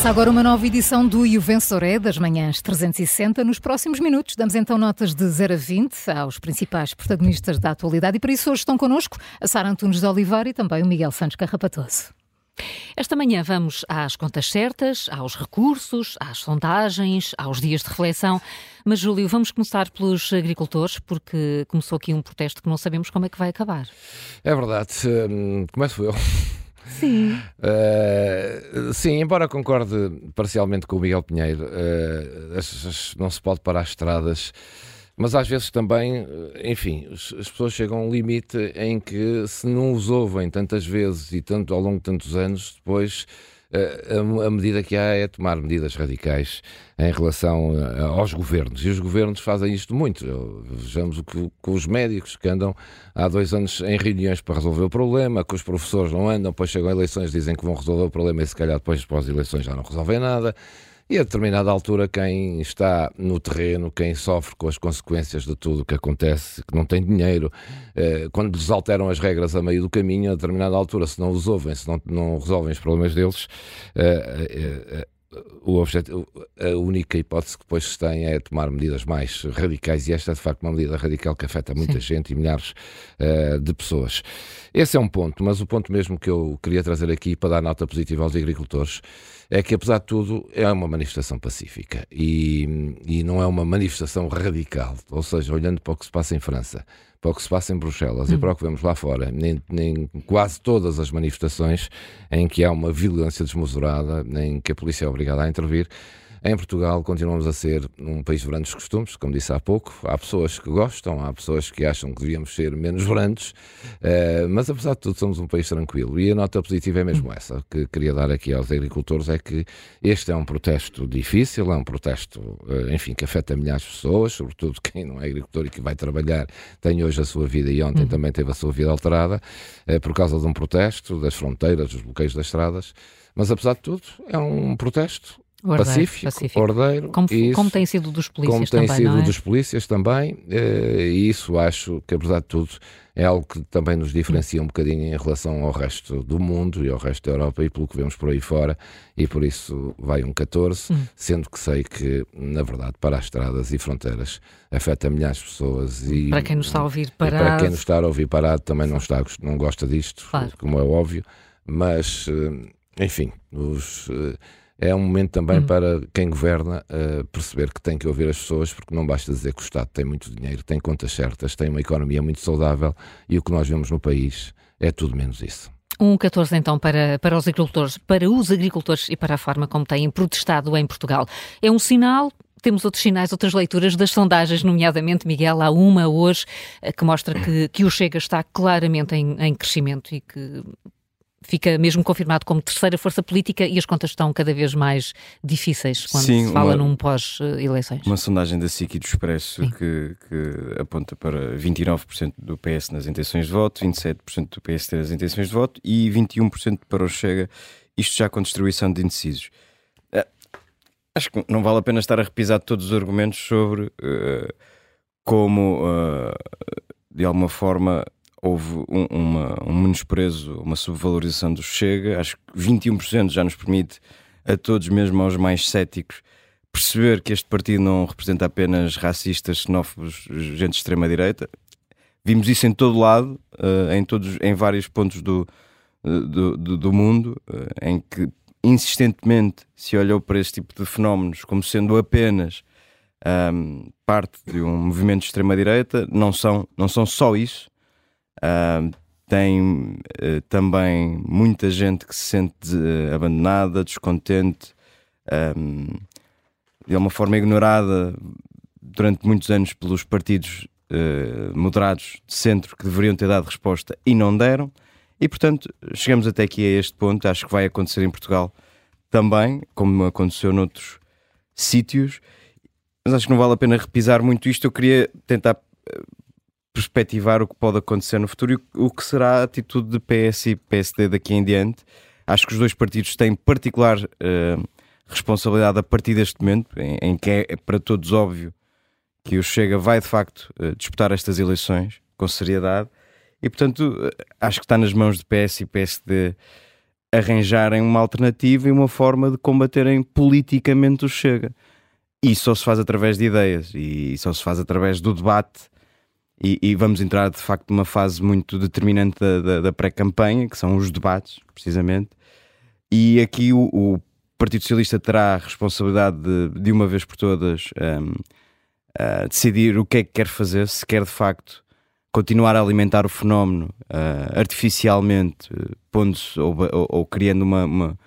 Começa agora uma nova edição do E o Vencedor é das manhãs 360. Nos próximos minutos damos então notas de 0 a 20 aos principais protagonistas da atualidade e por isso hoje estão connosco a Sara Antunes de Oliveira e também o Miguel Santos Carrapatoso. Esta manhã vamos às contas certas, aos recursos, às sondagens, aos dias de reflexão. Mas, Júlio, vamos começar pelos agricultores, porque começou aqui um protesto que não sabemos como é que vai acabar. É verdade. Hum, começo eu. Sim. Uh, sim, embora concorde parcialmente com o Miguel Pinheiro, uh, não se pode parar as estradas, mas às vezes também, eh, enfim, as pessoas chegam a um limite em que se não os ouvem tantas vezes e tanto ao longo de tantos anos, depois a, a medida que há é tomar medidas radicais em relação aos governos. E os governos fazem isto muito. Vejamos o que com os médicos que andam há dois anos em reuniões para resolver o problema, que os professores não andam, depois chegam eleições, dizem que vão resolver o problema e se calhar depois, após as eleições, já não resolvem nada. E a determinada altura, quem está no terreno, quem sofre com as consequências de tudo o que acontece, que não tem dinheiro, eh, quando lhes alteram as regras a meio do caminho, a determinada altura, se não os ouvem, se não, não resolvem os problemas deles, eh, eh, o objetivo, a única hipótese que depois se tem é tomar medidas mais radicais e esta é de facto uma medida radical que afeta muita Sim. gente e milhares uh, de pessoas. Esse é um ponto, mas o ponto mesmo que eu queria trazer aqui para dar nota positiva aos agricultores é que, apesar de tudo, é uma manifestação pacífica e, e não é uma manifestação radical. Ou seja, olhando para o que se passa em França, para o que se passa em Bruxelas hum. e para o que vemos lá fora, nem, nem quase todas as manifestações em que há uma violência desmesurada, em que a polícia é obrigada a intervir, em Portugal continuamos a ser um país de grandes costumes, como disse há pouco. Há pessoas que gostam, há pessoas que acham que devíamos ser menos grandes, uh, mas apesar de tudo somos um país tranquilo. E a nota positiva é mesmo essa, que queria dar aqui aos agricultores, é que este é um protesto difícil, é um protesto, uh, enfim, que afeta milhares de pessoas, sobretudo quem não é agricultor e que vai trabalhar, tem hoje a sua vida e ontem uhum. também teve a sua vida alterada, uh, por causa de um protesto das fronteiras, dos bloqueios das estradas. Mas apesar de tudo, é um protesto Ordeiro, pacífico, pacífico, ordeiro. Como, isso, como tem sido dos polícias também. Como tem sido é? dos polícias também, eh, e isso acho que, apesar de tudo, é algo que também nos diferencia um bocadinho em relação ao resto do mundo e ao resto da Europa e pelo que vemos por aí fora, e por isso vai um 14, hum. sendo que sei que, na verdade, para as estradas e fronteiras afeta milhares de pessoas. E, para quem nos está a ouvir parado. Para quem nos está a ouvir parado também não, está, não gosta disto, claro. como é óbvio, mas, eh, enfim, os eh, é um momento também hum. para quem governa uh, perceber que tem que ouvir as pessoas, porque não basta dizer que o Estado tem muito dinheiro, tem contas certas, tem uma economia muito saudável e o que nós vemos no país é tudo menos isso. Um 14 então para, para os agricultores, para os agricultores e para a forma como têm protestado em Portugal. É um sinal, temos outros sinais, outras leituras das sondagens, nomeadamente, Miguel, há uma hoje eh, que mostra que, que o Chega está claramente em, em crescimento e que fica mesmo confirmado como terceira força política e as contas estão cada vez mais difíceis quando Sim, se fala uma, num pós-eleições. Uma sondagem da SIC e do Expresso que, que, aponta para 29% do PS nas intenções de voto, 27% do PSD nas intenções de voto e 21% para o Chega, isto já com distribuição de indecisos. Eh, acho que não vale a pena estar a repisar todos os argumentos sobre uh, como, uh, de alguma forma, houve um, uma, um menosprezo, uma subvalorização do Chega. Acho que 21% já nos permite a todos, mesmo aos mais céticos, perceber que este partido não representa apenas racistas, xenófobos, gente de extrema-direita. Vimos isso em todo lado, uh, em, todos, em vários pontos do, do, do, do mundo, uh, em que insistentemente se olhou para este tipo de fenómenos como sendo apenas um, parte de um movimento de extrema-direita. Não são, não são só isso. Uh, tem uh, também muita gente que se sente uh, abandonada, descontente, um, de uma forma ignorada durante muitos anos pelos partidos uh, moderados de centro que deveriam ter dado resposta e não deram. E portanto, chegamos até aqui a este ponto. Acho que vai acontecer em Portugal também, como aconteceu noutros sítios. Mas acho que não vale a pena repisar muito isto. Eu queria tentar perspectivar o que pode acontecer no futuro e o que será a atitude de PS e PSD daqui em diante. Acho que os dois partidos têm particular uh, responsabilidade a partir deste momento, em, em, que é para todos óbvio que o Chega vai de facto uh, disputar estas eleições com seriedade e, portanto, uh, acho que está nas mãos de PS e PSD arranjarem uma alternativa e uma forma de combaterem politicamente o Chega. E só se faz através de ideias e só se faz através do debate. E, e vamos entrar de facto numa fase muito determinante da, da, da pré-campanha, que são os debates, precisamente. E aqui o, o Partido Socialista terá a responsabilidade de, de uma vez por todas, um, uh, decidir o que é que quer fazer, se quer de facto continuar a alimentar o fenómeno uh, artificialmente, uh, pondo-se ou, ou, ou, criando uma, uma,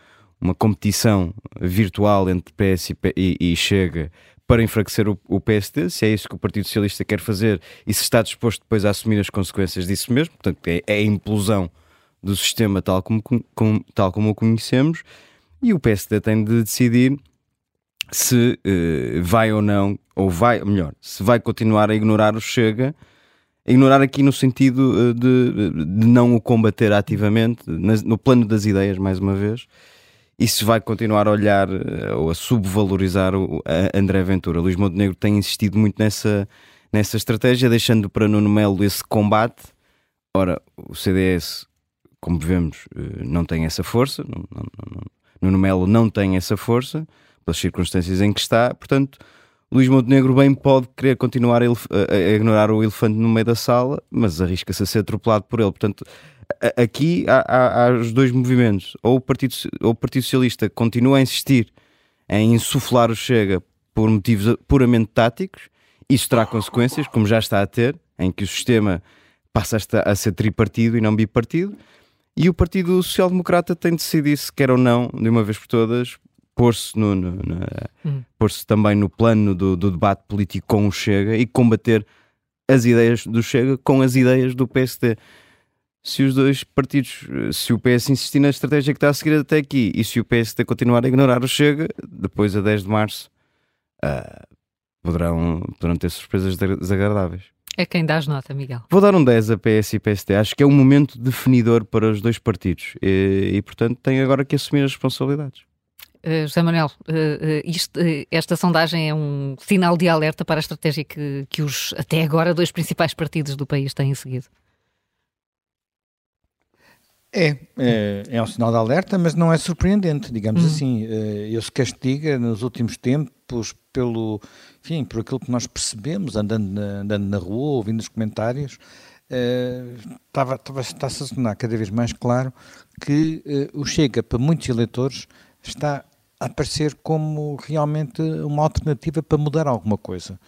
uma, competição virtual entre PS e, e, e Chega para enfraquecer o, o, PSD, se é isso que o Partido Socialista quer fazer e se está disposto depois a assumir as consequências disso mesmo, portanto, é, é a implosão do sistema tal como, com, tal como o conhecemos, e o PSD tem de decidir se uh, vai ou não, ou vai, melhor, se vai continuar a ignorar o Chega ignorar aqui no sentido eh, de, de não o combater ativamente, no plano das ideias, mais uma vez, se vai continuar a olhar eh, ou a subvalorizar o, André Ventura. Luís Montenegro tem insistido muito nessa, nessa estratégia, deixando para Nuno Melo esse combate. Ora, o CDS, como vemos, eh, não tem essa força, não, não, não, Nuno Melo não tem essa força, pelas circunstâncias em que está, portanto Luís Montenegro bem pode querer continuar a, a, ignorar o elefante no meio da sala, mas arrisca-se a ser atropelado por ele. Portanto, aqui há, há, há, os dois movimentos. Ou o, Partido, ou o Partido Socialista continua a insistir em insuflar o Chega por motivos puramente táticos, isso terá consequências, como já está a ter, em que o sistema passa a ser tripartido e não bipartido. E o Partido Social Democrata tem de decidir se quer ou não, de uma vez por todas, pôr-se no, no, hum. pôr também no plano do, do, debate político com o Chega e combater as ideias do Chega com as ideias do PSD. Se os dois partidos, se o PS insistir na estratégia que está a seguir até aqui e se o PSD continuar a ignorar o Chega, depois a 10 de março uh, poderão, poderão ter surpresas desagradáveis. É quem dás nota, Miguel. Vou dar um 10 a PS e PSD. Acho que é um momento definidor para os dois partidos e, e portanto, têm agora que assumir as responsabilidades. Uh, José Manuel, uh, isto, esta sondagem é um sinal de alerta para a estratégia que, que os, até agora, dois principais partidos do país têm seguido. É, é, é, um sinal de alerta, mas não é surpreendente, digamos hum. assim. Eu se diga, nos últimos tempos, pelo, enfim, por aquilo que nós percebemos, andando na, andando na rua, ouvindo os comentários, estava, estava, está-se a tornar cada vez mais claro que o Chega, para muitos eleitores, está aparecer como realmente uma alternativa para mudar alguma coisa.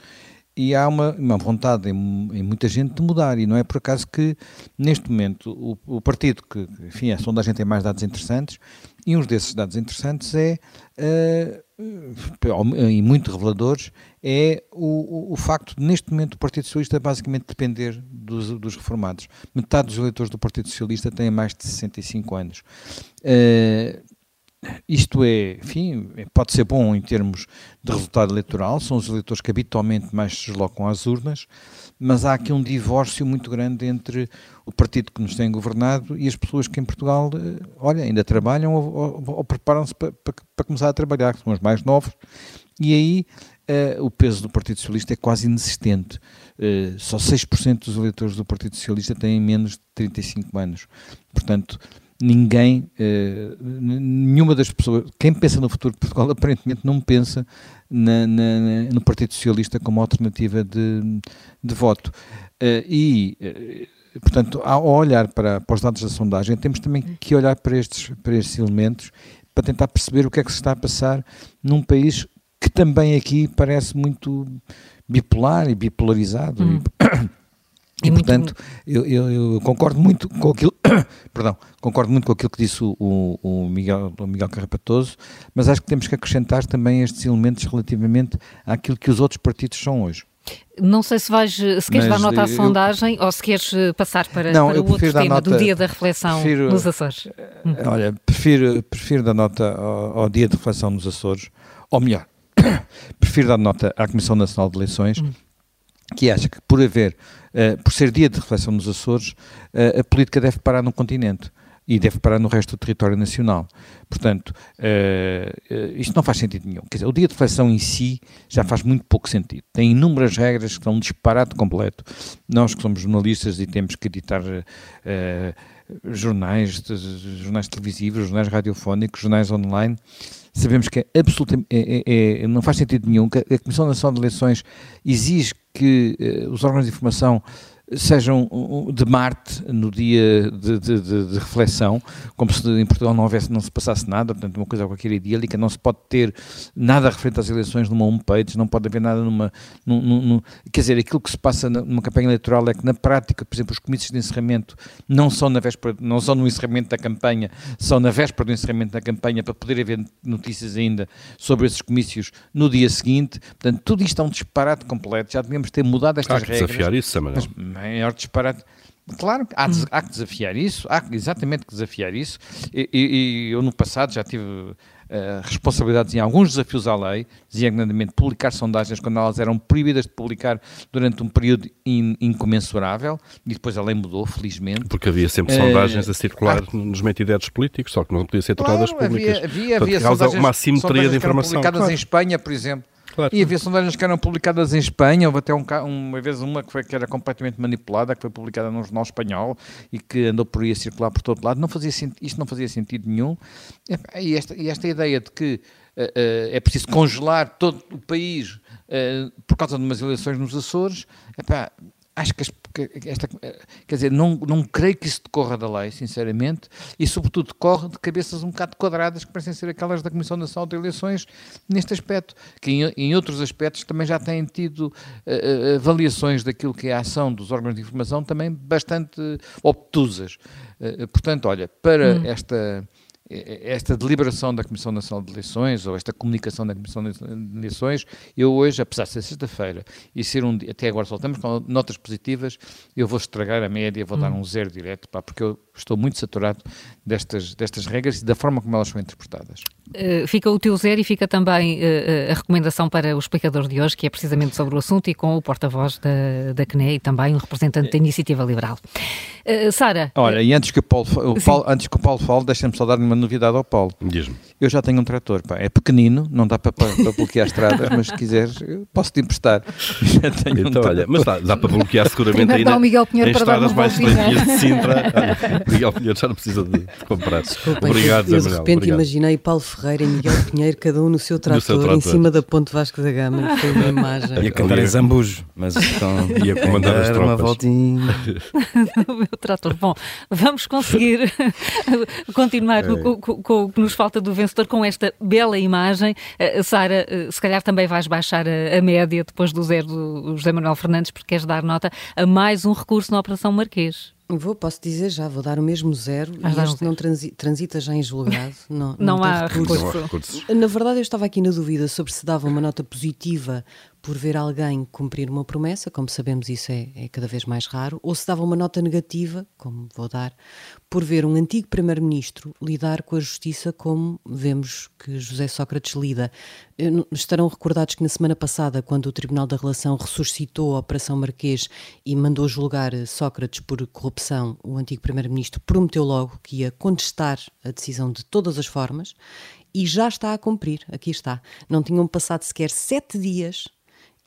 E há uma, uma vontade em, em, muita gente de mudar, e não é por acaso que, neste momento, o, o partido que, enfim, a sondagem tem mais dados interessantes, e um desses dados interessantes é, uh, e muito reveladores, é o, o, facto de, neste momento, o Partido Socialista basicamente depender dos, dos, reformados. Metade dos eleitores do Partido Socialista têm mais de 65 anos. Uh, isto é, enfim, pode ser bom em termos de resultado eleitoral, são os eleitores que habitualmente mais se deslocam às urnas, mas há aqui um divórcio muito grande entre o partido que nos tem governado e as pessoas que em Portugal, eh, olha, ainda trabalham ou, ou, ou preparam-se para, para, para, começar a trabalhar, que são os mais novos, e aí uh, o peso do Partido Socialista é quase inexistente. Uh, só 6% dos eleitores do Partido Socialista têm menos de 35 anos. Portanto, ninguém, uh, nenhuma das pessoas, quem pensa no futuro de Portugal aparentemente não pensa na, na, no Partido Socialista como alternativa de, de voto. Uh, e, uh, portanto, ao olhar para, para os dados da sondagem, temos também que olhar para estes, para estes elementos para tentar perceber o que é que se está a passar num país que também aqui parece muito bipolar e bipolarizado. Hum. E, portanto, eu, eu, eu, concordo muito com aquilo, perdão, concordo muito com aquilo que disse o, o, Miguel, o Miguel Carrapatoso, mas acho que temos que acrescentar também estes elementos relativamente àquilo que os outros partidos são hoje. Não sei se vais, se queres mas, dar nota à eu, sondagem ou se queres eh, passar para, não, para o outro tema nota, do dia da reflexão prefiro, nos Açores. Hum. Olha, prefiro, prefiro dar nota ao, ao, dia de reflexão nos Açores, ou melhor, prefiro dar nota à Comissão Nacional de Eleições, hum. que acha que por haver uh, por ser dia de reflexão nos Açores, uh, a política deve parar no continente e deve parar no resto do território nacional. Portanto, uh, isto não faz sentido nenhum. Quer dizer, o dia de reflexão em si já faz muito pouco sentido. Tem inúmeras regras que são um disparate completo. Nós que somos jornalistas e temos que editar uh, jornais, jornais televisivos, jornais radiofónicos, jornais online, sabemos que é absolutamente, é, é, é, não faz sentido nenhum que a Comissão Nacional de Eleições exige que uh, os órgãos de informação sejam de Marte no dia de, de, de, de, reflexão, como se em Portugal não houvesse, não se passasse nada, portanto uma coisa qualquer idílica, não se pode ter nada referente às eleições numa homepage, não pode haver nada numa, num, num, quer dizer, aquilo que se passa numa campanha eleitoral é que na prática, por exemplo, os comícios de encerramento não são na véspera, não são no encerramento da campanha, são na véspera do encerramento da campanha para poder haver notícias ainda sobre esses comícios no dia seguinte, portanto tudo isto é um disparate completo, já devíamos ter mudado estas Há que regras. desafiar isso, Samuel maior disparate. Claro, há, há, que desafiar isso, há exatamente que desafiar isso. E, e, e eu no passado já tive uh, responsabilidades em alguns desafios à lei, designadamente publicar sondagens quando elas eram proibidas de publicar durante um período in, incomensurável, e depois a lei mudou, felizmente. Porque havia sempre sondagens uh, a circular há... nos metidetos políticos, só que não podiam ser tornadas claro, públicas. Havia, havia, havia sondagens, uma assimetria de informação. publicadas claro. em Espanha, por exemplo Claro. E havia sondagens que eram publicadas em Espanha, houve até um, uma vez uma que, foi, que era completamente manipulada, que foi publicada num jornal espanhol e que andou por aí a circular por todo lado. Não fazia, isto não fazia sentido nenhum. E esta, e esta ideia de que uh, uh, é preciso congelar todo o país uh, por causa de umas eleições nos Açores, epá, acho que esta, quer dizer, não, não creio que isso decorra da lei, sinceramente, e sobretudo decorre de cabeças um bocado quadradas que parecem ser aquelas da Comissão Nacional de Eleições neste aspecto, que em, em outros aspectos também já têm tido uh, avaliações daquilo que é a ação dos órgãos de informação também bastante obtusas. Uh, portanto, olha, para hum. esta esta deliberação da Comissão Nacional de Eleições ou esta comunicação da Comissão de Eleições, eu hoje, apesar de ser sexta-feira e ser um dia, até agora só estamos com notas positivas, eu vou estragar a média, vou hum. dar um zero direto, pá, porque eu estou muito saturado destas, destas regras e da forma como elas são interpretadas. Uh, fica o teu zero e fica também uh, a recomendação para o explicador de hoje, que é precisamente sobre o assunto e com o porta-voz da, da CNE e também o representante da Iniciativa Liberal. Uh, Sara. Olha, e antes que o Paulo, o Paulo antes que o Paulo fale, deixa-me só dar uma novidade ao Paulo. Diz-me. Eu já tenho um trator, pá. é pequenino, não dá para, para, para bloquear estradas, mas se quiseres, posso-te emprestar. Já tenho então, um olha, mas dá, dá, para bloquear seguramente ainda dá o Miguel Pinheiro em para estradas mais de Sintra. Miguel Pinheiro já não precisa de, de comprar. Desculpa, Obrigado, eu, eu de repente obrigado. imaginei Paulo Ferreira e Miguel Pinheiro, cada um no seu trator, no seu trator. em cima da Ponte Vasco da Gama. Foi uma imagem. Ia cantar em Zambujo, mas então ia comandar as tropas. uma voltinha. o meu trator. Bom, vamos conseguir continuar é. com, com, com, o que nos falta do vencedor com esta bela imagem. Uh, Sara, uh, se calhar também vais baixar a, a, média depois do zero do José Manuel Fernandes, porque queres dar nota a mais um recurso na Operação Marquês. Vou, posso dizer já, vou dar o mesmo zero ah, e este não transi, transita já em julgado. Não, não, não há recurso. recursos. Na verdade, eu estava aqui na dúvida sobre se dava uma nota positiva por ver alguém cumprir uma promessa, como sabemos isso é, é, cada vez mais raro, ou se dava uma nota negativa, como vou dar, por ver um antigo primeiro-ministro lidar com a justiça como vemos que José Sócrates lida. Estarão recordados que na semana passada, quando o Tribunal da Relação ressuscitou a Operação Marquês e mandou julgar Sócrates por corrupção, o antigo primeiro-ministro prometeu logo que ia contestar a decisão de todas as formas e já está a cumprir. Aqui está. Não tinham passado sequer sete dias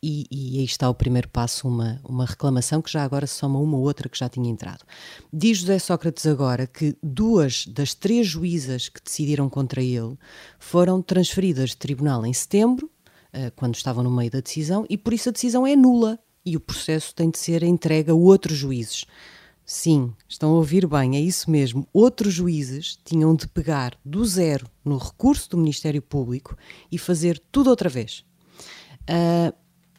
e, e, aí está o primeiro passo, uma, uma reclamação que já agora se soma uma ou outra que já tinha entrado. Diz José Sócrates agora que duas das três juízas que decidiram contra ele foram transferidas de tribunal em setembro, eh, quando estavam no meio da decisão, e por isso a decisão é nula e o processo tem de ser entregue a outros juízes. Sim, estão a ouvir bem, é isso mesmo. Outros juízes tinham de pegar do zero no recurso do Ministério Público e fazer tudo outra vez. Uh,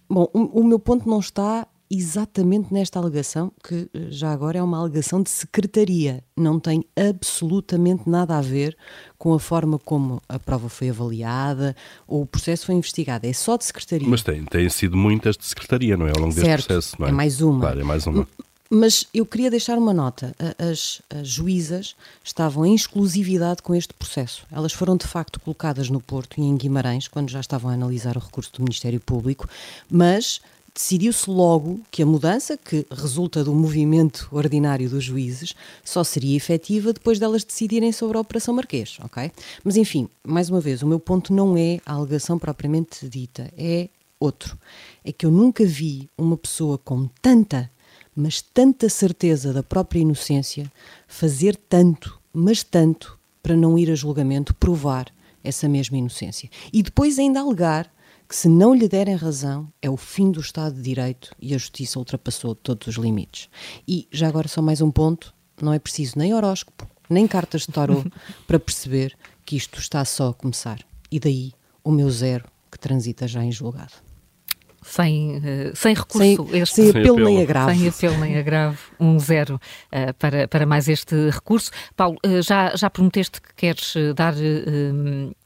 Bom, o, o meu ponto não está exatamente nesta alegação, que eh, já agora é uma alegação de secretaria, não tem absolutamente nada a ver com a forma como a prova foi avaliada ou o processo foi investigado, é só de secretaria. Mas tem, têm sido muitas de secretaria, não é? Ao longo certo, deste processo, não é? É mais uma. Claro, é mais uma. Mas eu queria deixar uma nota. As, as, juízas estavam em exclusividade com este processo. Elas foram de facto colocadas no Porto e em Guimarães, quando já estavam a analisar o recurso do Ministério Público, mas decidiu-se logo que a mudança, que resulta do movimento ordinário dos juízes, só seria efetiva depois delas decidirem sobre a Operação Marquês, ok? Mas enfim, mais uma vez, o meu ponto não é a alegação propriamente dita, é outro. É que eu nunca vi uma pessoa com tanta mas tanta certeza da própria inocência, fazer tanto, mas tanto, para não ir a julgamento provar essa mesma inocência. E depois ainda alegar que se não lhe derem razão, é o fim do Estado de Direito e a Justiça ultrapassou todos os limites. E, já agora só mais um ponto, não é preciso nem horóscopo, nem cartas de tarot para perceber que isto está só a começar. E daí o meu zero que transita já em julgado sem, uh, sem recurso. Sem, este, sem apelo nem agravo. Sem apelo nem agravo, um zero uh, para, para mais este recurso. Paulo, uh, já, já prometeste que queres dar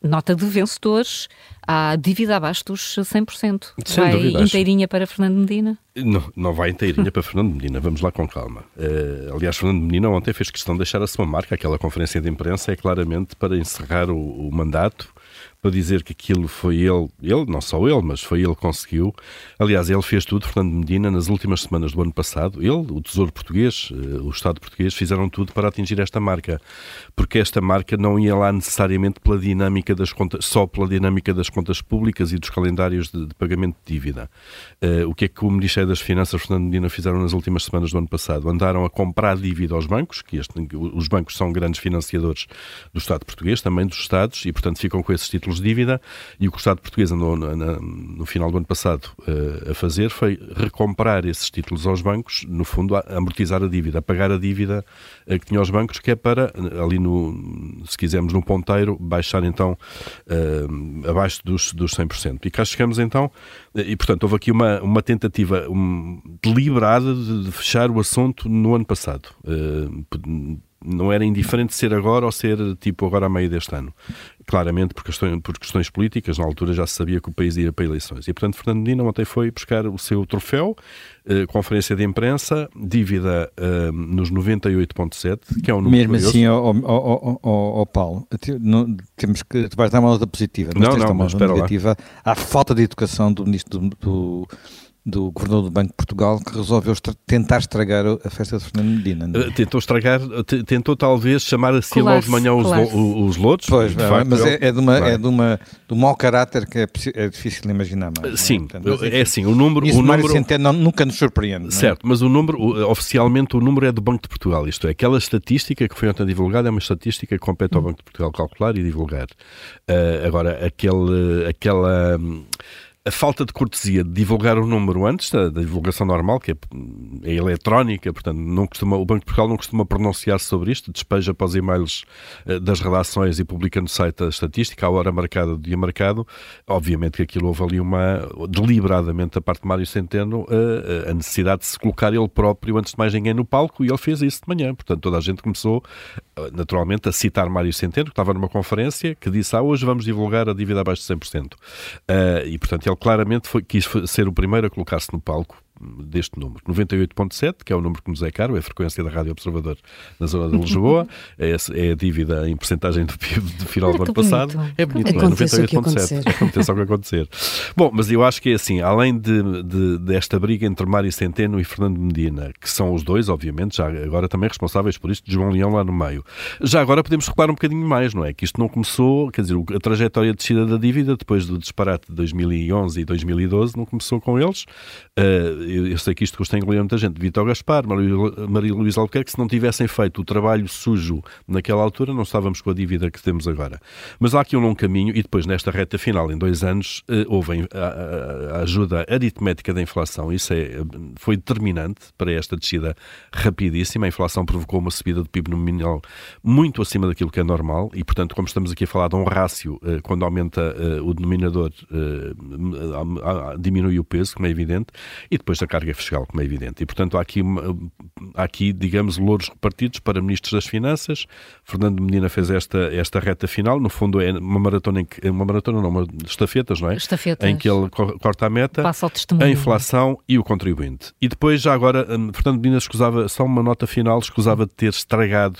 nota de vencedores à dívida abaixo dos 100%. Sem vai dúvida, inteirinha para Fernando Medina? Não, não vai inteirinha para Fernando Medina, vamos lá com calma. Uh, aliás, Fernando Medina ontem fez questão de deixar a sua marca, aquela conferência de imprensa é claramente para encerrar o, o mandato para dizer que aquilo foi ele, ele, não só ele, mas foi ele que conseguiu. Aliás, ele fez tudo, Fernando Medina, nas últimas semanas do ano passado. Ele, o Tesouro Português, eh, o Estado Português, fizeram tudo para atingir esta marca, porque esta marca não ia lá necessariamente pela dinâmica das contas, só pela dinâmica das contas públicas e dos calendários de, de pagamento de dívida. Uh, o que é que o Ministério das Finanças, Fernando Medina, fizeram nas últimas semanas do ano passado? Andaram a comprar dívida aos bancos, que este, os bancos são grandes financiadores do Estado Português, também dos Estados, e portanto ficam com esses títulos títulos de dívida e o que o Estado português andou no, no, final do ano passado uh, a fazer foi recomprar esses títulos aos bancos, no fundo, a amortizar a dívida, a pagar a dívida uh, que tinha aos bancos, que é para, ali no, se quisermos, no ponteiro, baixar então uh, abaixo dos, dos 100%. E cá chegamos então, e portanto houve aqui uma, uma tentativa um, deliberada de, de, fechar o assunto no ano passado não era indiferente ser agora ou ser tipo agora a meio deste ano. Claramente por questões, por questões políticas, na altura já se sabia que o país ia para eleições. E portanto Fernando Medina ontem foi buscar o seu troféu, eh, conferência de imprensa, dívida eh, nos 98.7, que é um número Mesmo curioso. assim, ó, Paulo, não, temos que, tu vais dar uma nota positiva, mas não, tens não, uma nota negativa à falta de educação do ministro do, do do governador do Banco de Portugal que resolveu estra tentar estragar a festa de Fernando Medina. Uh, tentou estragar, tentou talvez chamar a si logo de manhã os, lo, os lotos. Pois, facto, mas é, é, de uma, é de uma do mau caráter que é, é difícil de imaginar mais. É? Sim, é? Portanto, é assim, o número... Isso o número... Centeno nunca nos surpreende. É? Certo, mas o número, oficialmente o número é do Banco de Portugal, isto é, aquela estatística que foi ontem divulgada é uma estatística que compete ao Banco de Portugal calcular e divulgar. Uh, agora, aquele, aquela... Um, a falta de cortesia de divulgar o número antes da, da divulgação normal, que é, é, eletrónica, portanto, não costuma, o Banco de Portugal não costuma pronunciar-se sobre isto, despeja para os e-mails uh, das redações e publica no site a estatística, à hora marcada, do dia marcado. Obviamente que aquilo houve ali uma, deliberadamente, da parte de Mário Centeno, uh, a necessidade de se colocar ele próprio, antes de mais ninguém, no palco, e ele fez isso de manhã. Portanto, toda a gente começou, naturalmente, a citar Mário Centeno, que estava numa conferência, que disse, ah, hoje vamos divulgar a dívida abaixo de 100%. e, portanto, ele claramente foi, quis ser o primeiro a colocar-se no palco deste número. 98.7, que é o número que nos é caro, é a frequência da Rádio Observador na zona de Lisboa, é, é a dívida em porcentagem do PIB do final do ano passado. É bonito, não é? 98.7. Aconteça o que acontecer. Bom, mas eu acho que é assim, além de, de, desta briga entre Mário Centeno e Fernando Medina, que são os dois, obviamente, já agora também responsáveis por isto, de João Leão lá no meio. Já agora podemos reparar um bocadinho mais, não é? Que isto não começou, quer dizer, a trajetória de descida da dívida, depois do disparate de 2011 e 2012, não começou com eles. Uh, eu sei que isto custa engolir muita gente, Vitor Gaspar, Maria Luísa Albuquerque, se não tivessem feito o trabalho sujo naquela altura, não estávamos com a dívida que temos agora. Mas há aqui um longo caminho e depois, nesta reta final, em dois anos, eh, houve a, ajuda aritmética da inflação. Isso é, foi determinante para esta descida rapidíssima. A inflação provocou uma subida do PIB nominal muito acima daquilo que é normal e, portanto, como estamos aqui a falar de um rácio, eh, quando aumenta eh, o denominador, diminui o peso, como é evidente, e depois da carga fiscal, como é evidente. E, portanto, há aqui, há aqui digamos, louros repartidos para ministros das Finanças. Fernando Medina fez esta, esta reta final. No fundo, é uma maratona, em que, uma maratona não, uma estafetas, não é? Estafetas. Em que ele corta a meta, Passa testemunho. a inflação e o contribuinte. E depois, já agora, hum, Fernando Medina escusava, só uma nota final, escusava de ter estragado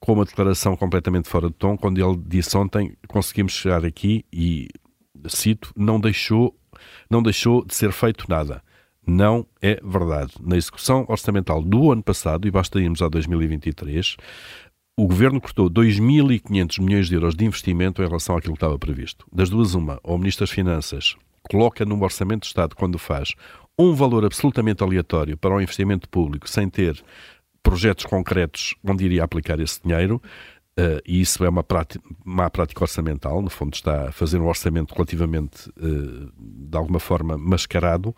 com uma declaração completamente fora de tom, quando ele disse ontem, conseguimos chegar aqui e, cito, não deixou, não deixou de ser feito nada não é verdade. Na execução orçamental do ano passado, e basta irmos a 2023, o Governo cortou 2.500 milhões de euros de investimento em relação àquilo que estava previsto. Das duas, uma, ou o Ministro das Finanças coloca no Orçamento de Estado, quando faz, um valor absolutamente aleatório para o investimento público sem ter projetos concretos onde iria aplicar esse dinheiro, Uh, e isso é uma prática, má prática orçamental, no fundo está a fazer um orçamento relativamente, uh, de alguma forma, mascarado,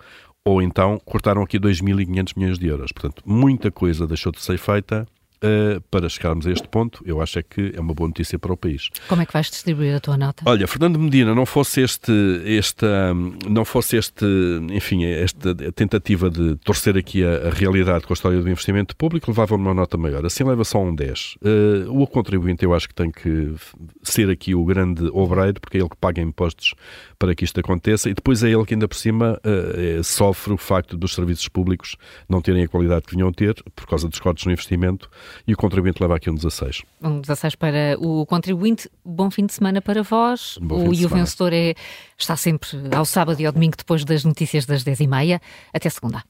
ou então cortaram aqui 2.500 milhões de euros. Portanto, muita coisa deixou de ser feita Uh, para chegarmos a este ponto, eu acho é que é uma boa notícia para o país. Como é que vais distribuir a tua nota? Olha, Fernando Medina, não fosse este, esta, não fosse este, enfim, esta tentativa de torcer aqui a, a realidade com a história do investimento público, levava uma nota maior. Assim leva só um 10. Uh, eh, o contribuinte eu acho que tem que ser aqui o grande obreiro, porque é ele que paga impostos para que isto aconteça, e depois é ele que ainda por cima uh, sofre o facto dos serviços públicos não terem a qualidade que vinham ter, por causa dos cortes no investimento, e o contribuinte leva aqui um 16. Um 16 para o contribuinte. Bom fim de semana para vós. Bom o, e o vencedor é, está sempre ao sábado e ao domingo depois das notícias das 10h30. Até segunda.